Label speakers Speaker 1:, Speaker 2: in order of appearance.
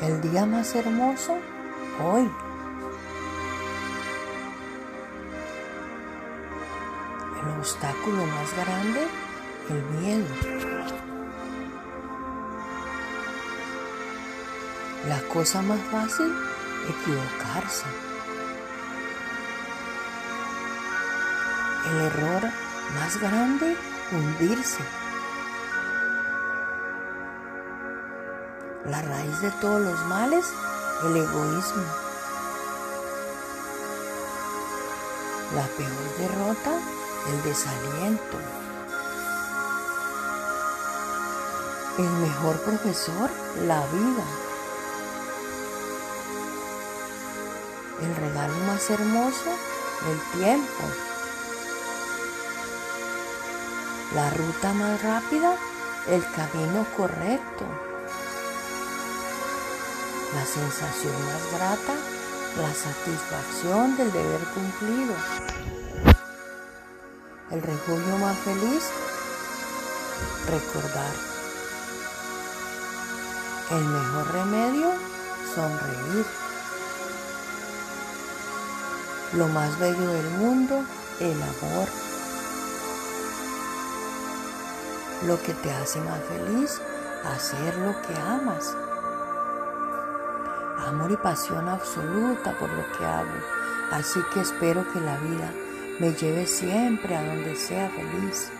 Speaker 1: El día más hermoso, hoy. El obstáculo más grande, el miedo. La cosa más fácil, equivocarse. El error más grande, hundirse. La raíz de todos los males, el egoísmo. La peor derrota, el desaliento. El mejor profesor, la vida. El regalo más hermoso, el tiempo. La ruta más rápida, el camino correcto. La sensación más grata, la satisfacción del deber cumplido. El refugio más feliz, recordar. El mejor remedio, sonreír. Lo más bello del mundo, el amor. Lo que te hace más feliz, hacer lo que amas. Amor y pasión absoluta por lo que hago. Así que espero que la vida me lleve siempre a donde sea feliz.